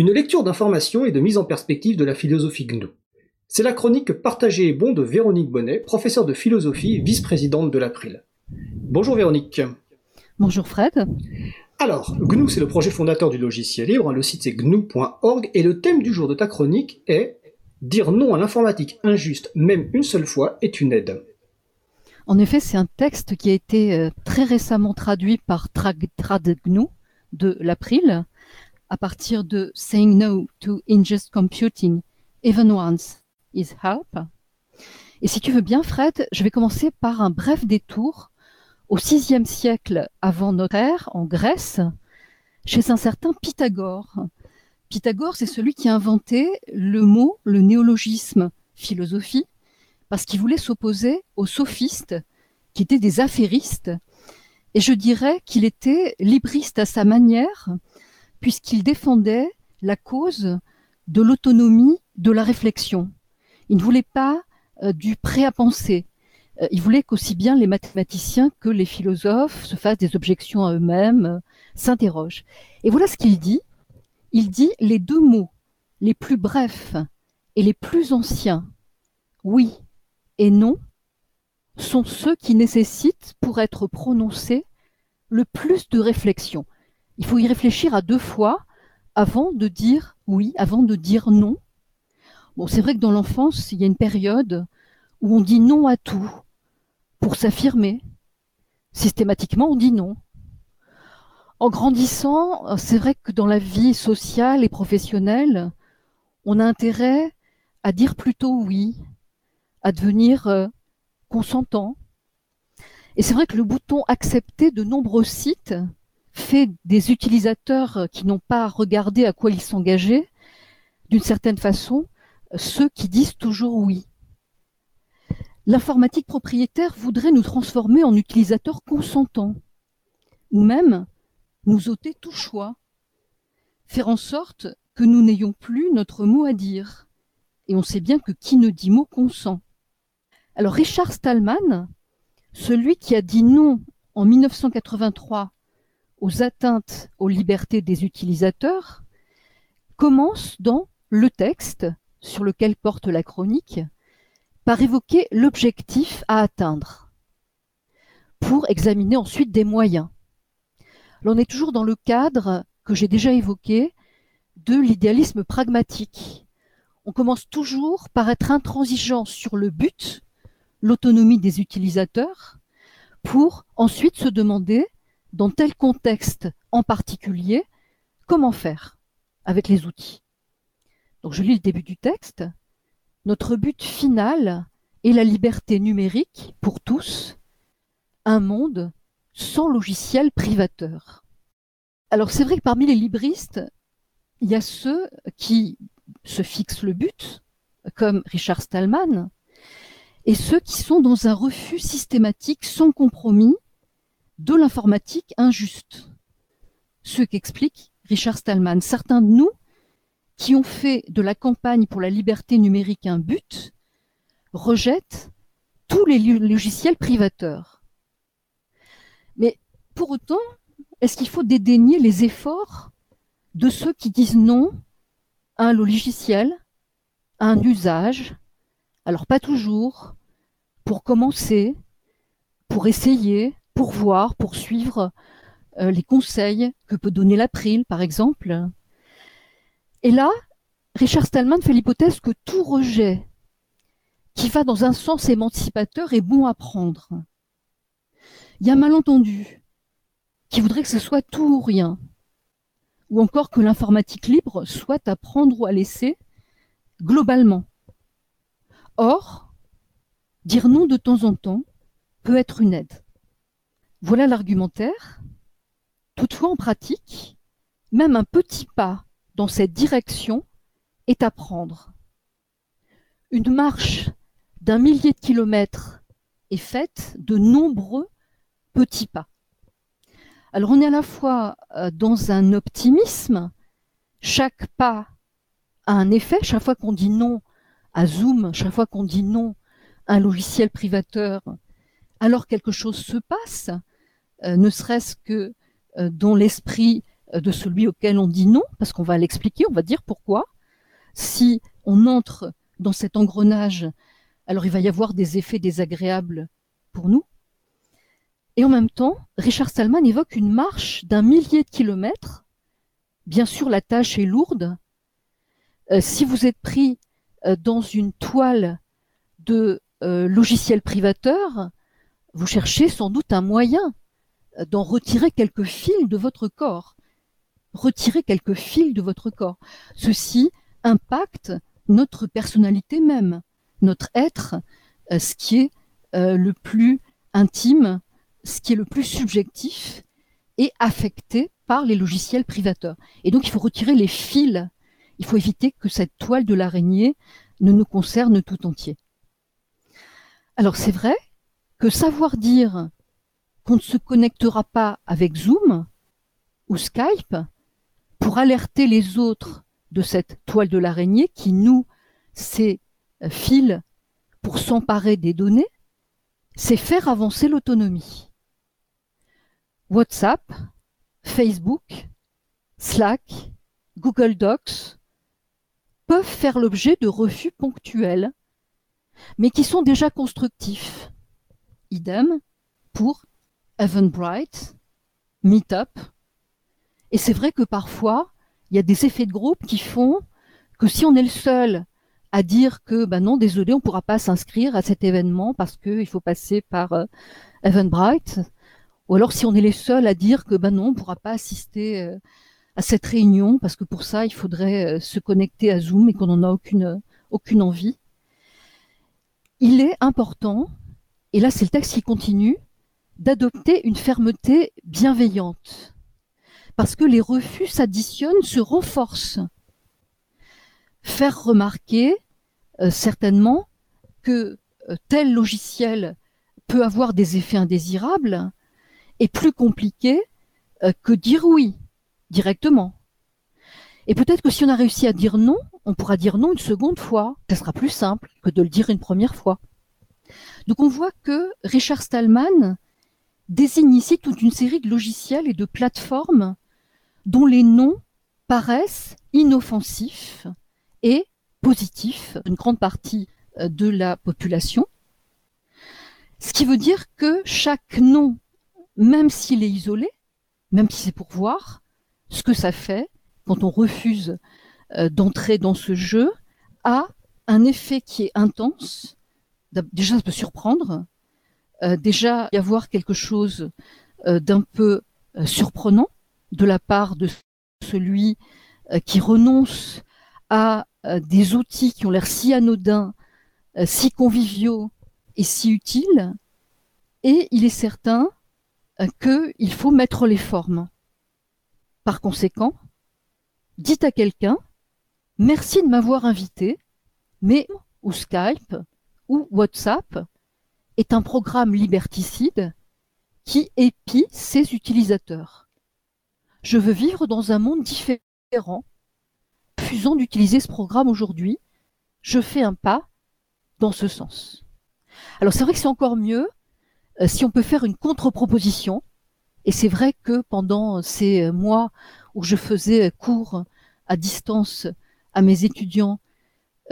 Une lecture d'information et de mise en perspective de la philosophie GNU. C'est la chronique partagée et bon de Véronique Bonnet, professeure de philosophie, vice-présidente de l'April. Bonjour Véronique. Bonjour Fred. Alors, GNU c'est le projet fondateur du logiciel libre, le site c'est gnu.org et le thème du jour de ta chronique est Dire non à l'informatique injuste, même une seule fois, est une aide. En effet, c'est un texte qui a été euh, très récemment traduit par TradGNU de l'April à partir de Saying No to Unjust Computing, Even Once is Help. Et si tu veux bien, Fred, je vais commencer par un bref détour au VIe siècle avant notre ère, en Grèce, chez un certain Pythagore. Pythagore, c'est celui qui a inventé le mot, le néologisme philosophie, parce qu'il voulait s'opposer aux sophistes, qui étaient des affairistes. Et je dirais qu'il était libriste à sa manière, puisqu'il défendait la cause de l'autonomie de la réflexion. Il ne voulait pas euh, du prêt à penser. Euh, il voulait qu'aussi bien les mathématiciens que les philosophes se fassent des objections à eux-mêmes, euh, s'interrogent. Et voilà ce qu'il dit. Il dit les deux mots les plus brefs et les plus anciens, oui et non, sont ceux qui nécessitent, pour être prononcés, le plus de réflexion. Il faut y réfléchir à deux fois avant de dire oui, avant de dire non. Bon, c'est vrai que dans l'enfance, il y a une période où on dit non à tout pour s'affirmer. Systématiquement, on dit non. En grandissant, c'est vrai que dans la vie sociale et professionnelle, on a intérêt à dire plutôt oui, à devenir euh, consentant. Et c'est vrai que le bouton accepter de nombreux sites fait des utilisateurs qui n'ont pas regardé à quoi ils s'engageaient, d'une certaine façon, ceux qui disent toujours oui. L'informatique propriétaire voudrait nous transformer en utilisateurs consentants, ou même nous ôter tout choix, faire en sorte que nous n'ayons plus notre mot à dire. Et on sait bien que qui ne dit mot consent. Alors Richard Stallman, celui qui a dit non en 1983 aux atteintes aux libertés des utilisateurs, commence dans le texte sur lequel porte la chronique par évoquer l'objectif à atteindre, pour examiner ensuite des moyens. L'on est toujours dans le cadre que j'ai déjà évoqué de l'idéalisme pragmatique. On commence toujours par être intransigeant sur le but l'autonomie des utilisateurs pour ensuite se demander, dans tel contexte en particulier, comment faire avec les outils? Donc je lis le début du texte. Notre but final est la liberté numérique pour tous, un monde sans logiciel privateur. Alors c'est vrai que parmi les libristes, il y a ceux qui se fixent le but, comme Richard Stallman, et ceux qui sont dans un refus systématique, sans compromis, de l'informatique injuste. Ce qu'explique Richard Stallman. Certains de nous, qui ont fait de la campagne pour la liberté numérique un but, rejettent tous les logiciels privateurs. Mais pour autant, est-ce qu'il faut dédaigner les efforts de ceux qui disent non à un logiciel, à un usage, alors pas toujours, pour commencer, pour essayer, pour voir, pour suivre euh, les conseils que peut donner l'April, par exemple. Et là, Richard Stallman fait l'hypothèse que tout rejet qui va dans un sens émancipateur est bon à prendre. Il y a un malentendu qui voudrait que ce soit tout ou rien, ou encore que l'informatique libre soit à prendre ou à laisser globalement. Or, dire non de temps en temps peut être une aide. Voilà l'argumentaire. Toutefois, en pratique, même un petit pas dans cette direction est à prendre. Une marche d'un millier de kilomètres est faite de nombreux petits pas. Alors on est à la fois euh, dans un optimisme, chaque pas a un effet, chaque fois qu'on dit non à Zoom, chaque fois qu'on dit non à un logiciel privateur, alors quelque chose se passe, ne serait-ce que euh, dans l'esprit de celui auquel on dit non, parce qu'on va l'expliquer, on va dire pourquoi. Si on entre dans cet engrenage, alors il va y avoir des effets désagréables pour nous. Et en même temps, Richard Stallman évoque une marche d'un millier de kilomètres. Bien sûr, la tâche est lourde. Euh, si vous êtes pris euh, dans une toile de euh, logiciels privateurs, vous cherchez sans doute un moyen d'en retirer quelques fils de votre corps. Retirer quelques fils de votre corps. Ceci impacte notre personnalité même, notre être, ce qui est le plus intime, ce qui est le plus subjectif et affecté par les logiciels privateurs. Et donc il faut retirer les fils, il faut éviter que cette toile de l'araignée ne nous concerne tout entier. Alors c'est vrai que savoir dire qu'on ne se connectera pas avec Zoom ou Skype pour alerter les autres de cette toile de l'araignée qui noue ces fils pour s'emparer des données, c'est faire avancer l'autonomie. WhatsApp, Facebook, Slack, Google Docs peuvent faire l'objet de refus ponctuels mais qui sont déjà constructifs. Idem pour Eventbrite, Meetup. Et c'est vrai que parfois, il y a des effets de groupe qui font que si on est le seul à dire que ben non, désolé, on ne pourra pas s'inscrire à cet événement parce qu'il faut passer par euh, Eventbrite, ou alors si on est les seuls à dire que ben non, on ne pourra pas assister euh, à cette réunion parce que pour ça, il faudrait euh, se connecter à Zoom et qu'on n'en a aucune, aucune envie il est important, et là c'est le texte qui continue, d'adopter une fermeté bienveillante. Parce que les refus s'additionnent, se renforcent. Faire remarquer euh, certainement que euh, tel logiciel peut avoir des effets indésirables est plus compliqué euh, que dire oui directement. Et peut-être que si on a réussi à dire non, on pourra dire non une seconde fois. Ce sera plus simple que de le dire une première fois. Donc on voit que Richard Stallman désigne ici toute une série de logiciels et de plateformes dont les noms paraissent inoffensifs et positifs, une grande partie euh, de la population. Ce qui veut dire que chaque nom, même s'il est isolé, même si c'est pour voir ce que ça fait, quand on refuse euh, d'entrer dans ce jeu, a un effet qui est intense. Déjà, ça peut surprendre. Euh, déjà, y avoir quelque chose euh, d'un peu surprenant de la part de celui qui renonce à des outils qui ont l'air si anodins, si conviviaux et si utiles. Et il est certain qu'il faut mettre les formes. Par conséquent, dites à quelqu'un merci de m'avoir invité, mais ou Skype ou WhatsApp est un programme liberticide qui épie ses utilisateurs. Je veux vivre dans un monde différent. Refusant d'utiliser ce programme aujourd'hui, je fais un pas dans ce sens. Alors c'est vrai que c'est encore mieux euh, si on peut faire une contre-proposition. Et c'est vrai que pendant ces mois où je faisais cours à distance à mes étudiants,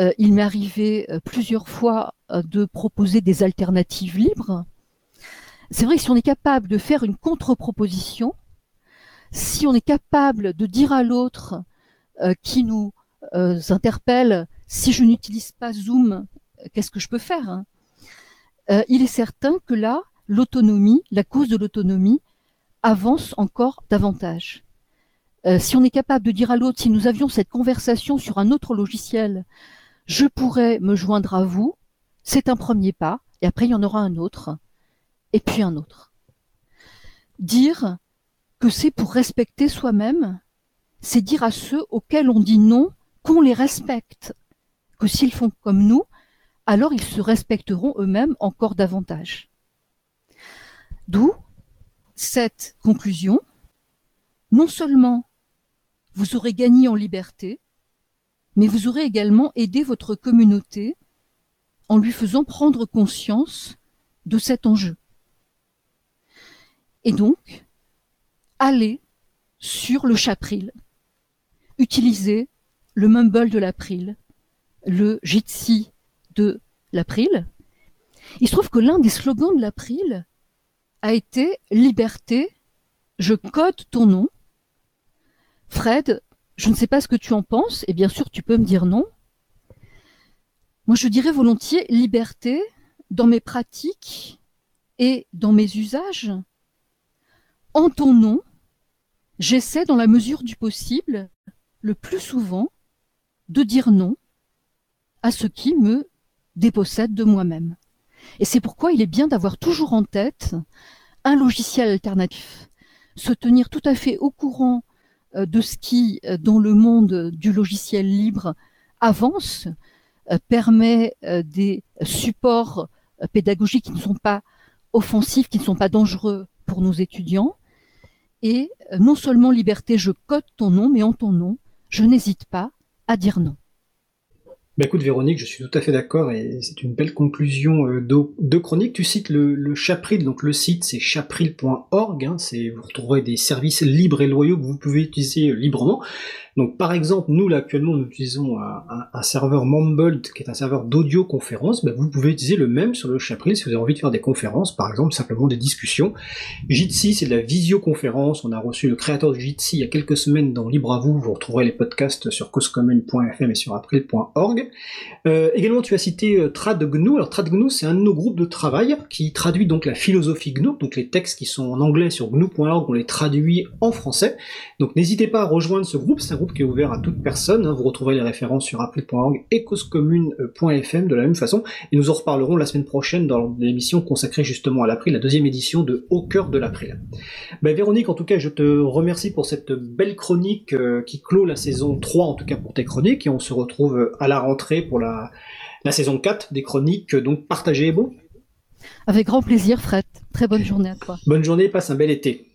euh, il m'est arrivé euh, plusieurs fois euh, de proposer des alternatives libres. C'est vrai que si on est capable de faire une contre-proposition, si on est capable de dire à l'autre qui nous interpelle, si je n'utilise pas Zoom, qu'est-ce que je peux faire hein? Il est certain que là, l'autonomie, la cause de l'autonomie, avance encore davantage. Si on est capable de dire à l'autre, si nous avions cette conversation sur un autre logiciel, je pourrais me joindre à vous, c'est un premier pas, et après il y en aura un autre, et puis un autre. Dire que c'est pour respecter soi-même, c'est dire à ceux auxquels on dit non qu'on les respecte, que s'ils font comme nous, alors ils se respecteront eux-mêmes encore davantage. D'où cette conclusion, non seulement vous aurez gagné en liberté, mais vous aurez également aidé votre communauté en lui faisant prendre conscience de cet enjeu. Et donc, allez sur le chapril. Utiliser le mumble de l'April, le Jitsi de l'April. Il se trouve que l'un des slogans de l'April a été Liberté, je code ton nom. Fred, je ne sais pas ce que tu en penses, et bien sûr tu peux me dire non. Moi je dirais volontiers liberté dans mes pratiques et dans mes usages. En ton nom, j'essaie dans la mesure du possible, le plus souvent, de dire non à ce qui me dépossède de moi-même. Et c'est pourquoi il est bien d'avoir toujours en tête un logiciel alternatif, se tenir tout à fait au courant de ce qui, euh, dans le monde du logiciel libre, avance, euh, permet des supports pédagogiques qui ne sont pas offensifs, qui ne sont pas dangereux pour nos étudiants. Et non seulement liberté, je code ton nom, mais en ton nom, je n'hésite pas à dire non. Bah écoute Véronique, je suis tout à fait d'accord et c'est une belle conclusion euh, de, chronique. Tu cites le, Chapril, donc le site c'est chapril.org, hein, vous retrouverez des services libres et loyaux que vous pouvez utiliser euh, librement. Donc par exemple, nous là actuellement nous utilisons un, serveur Mumble qui est un serveur d'audio conférence, ben, vous pouvez utiliser le même sur le Chapril si vous avez envie de faire des conférences, par exemple simplement des discussions. Jitsi c'est de la visioconférence, on a reçu le créateur de Jitsi il y a quelques semaines dans Libre à vous, vous retrouverez les podcasts sur causecommune.fm et sur april.org. Euh, également tu as cité euh, TradGNU, alors TradGNU c'est un de nos groupes de travail qui traduit donc la philosophie GNU, donc les textes qui sont en anglais sur gnu.org on les traduit en français. Donc n'hésitez pas à rejoindre ce groupe, c'est un groupe qui est ouvert à toute personne. Hein. Vous retrouverez les références sur april.org et causecommune.fm de la même façon. Et nous en reparlerons la semaine prochaine dans l'émission consacrée justement à l'April, la deuxième édition de Au cœur de l'April. Ben, Véronique, en tout cas, je te remercie pour cette belle chronique euh, qui clôt la saison 3, en tout cas pour tes chroniques. Et on se retrouve à la rentrée pour la, la saison 4 des chroniques. Donc partagez et bon. Avec grand plaisir, Fred. Très bonne journée à toi. Bonne journée, passe un bel été.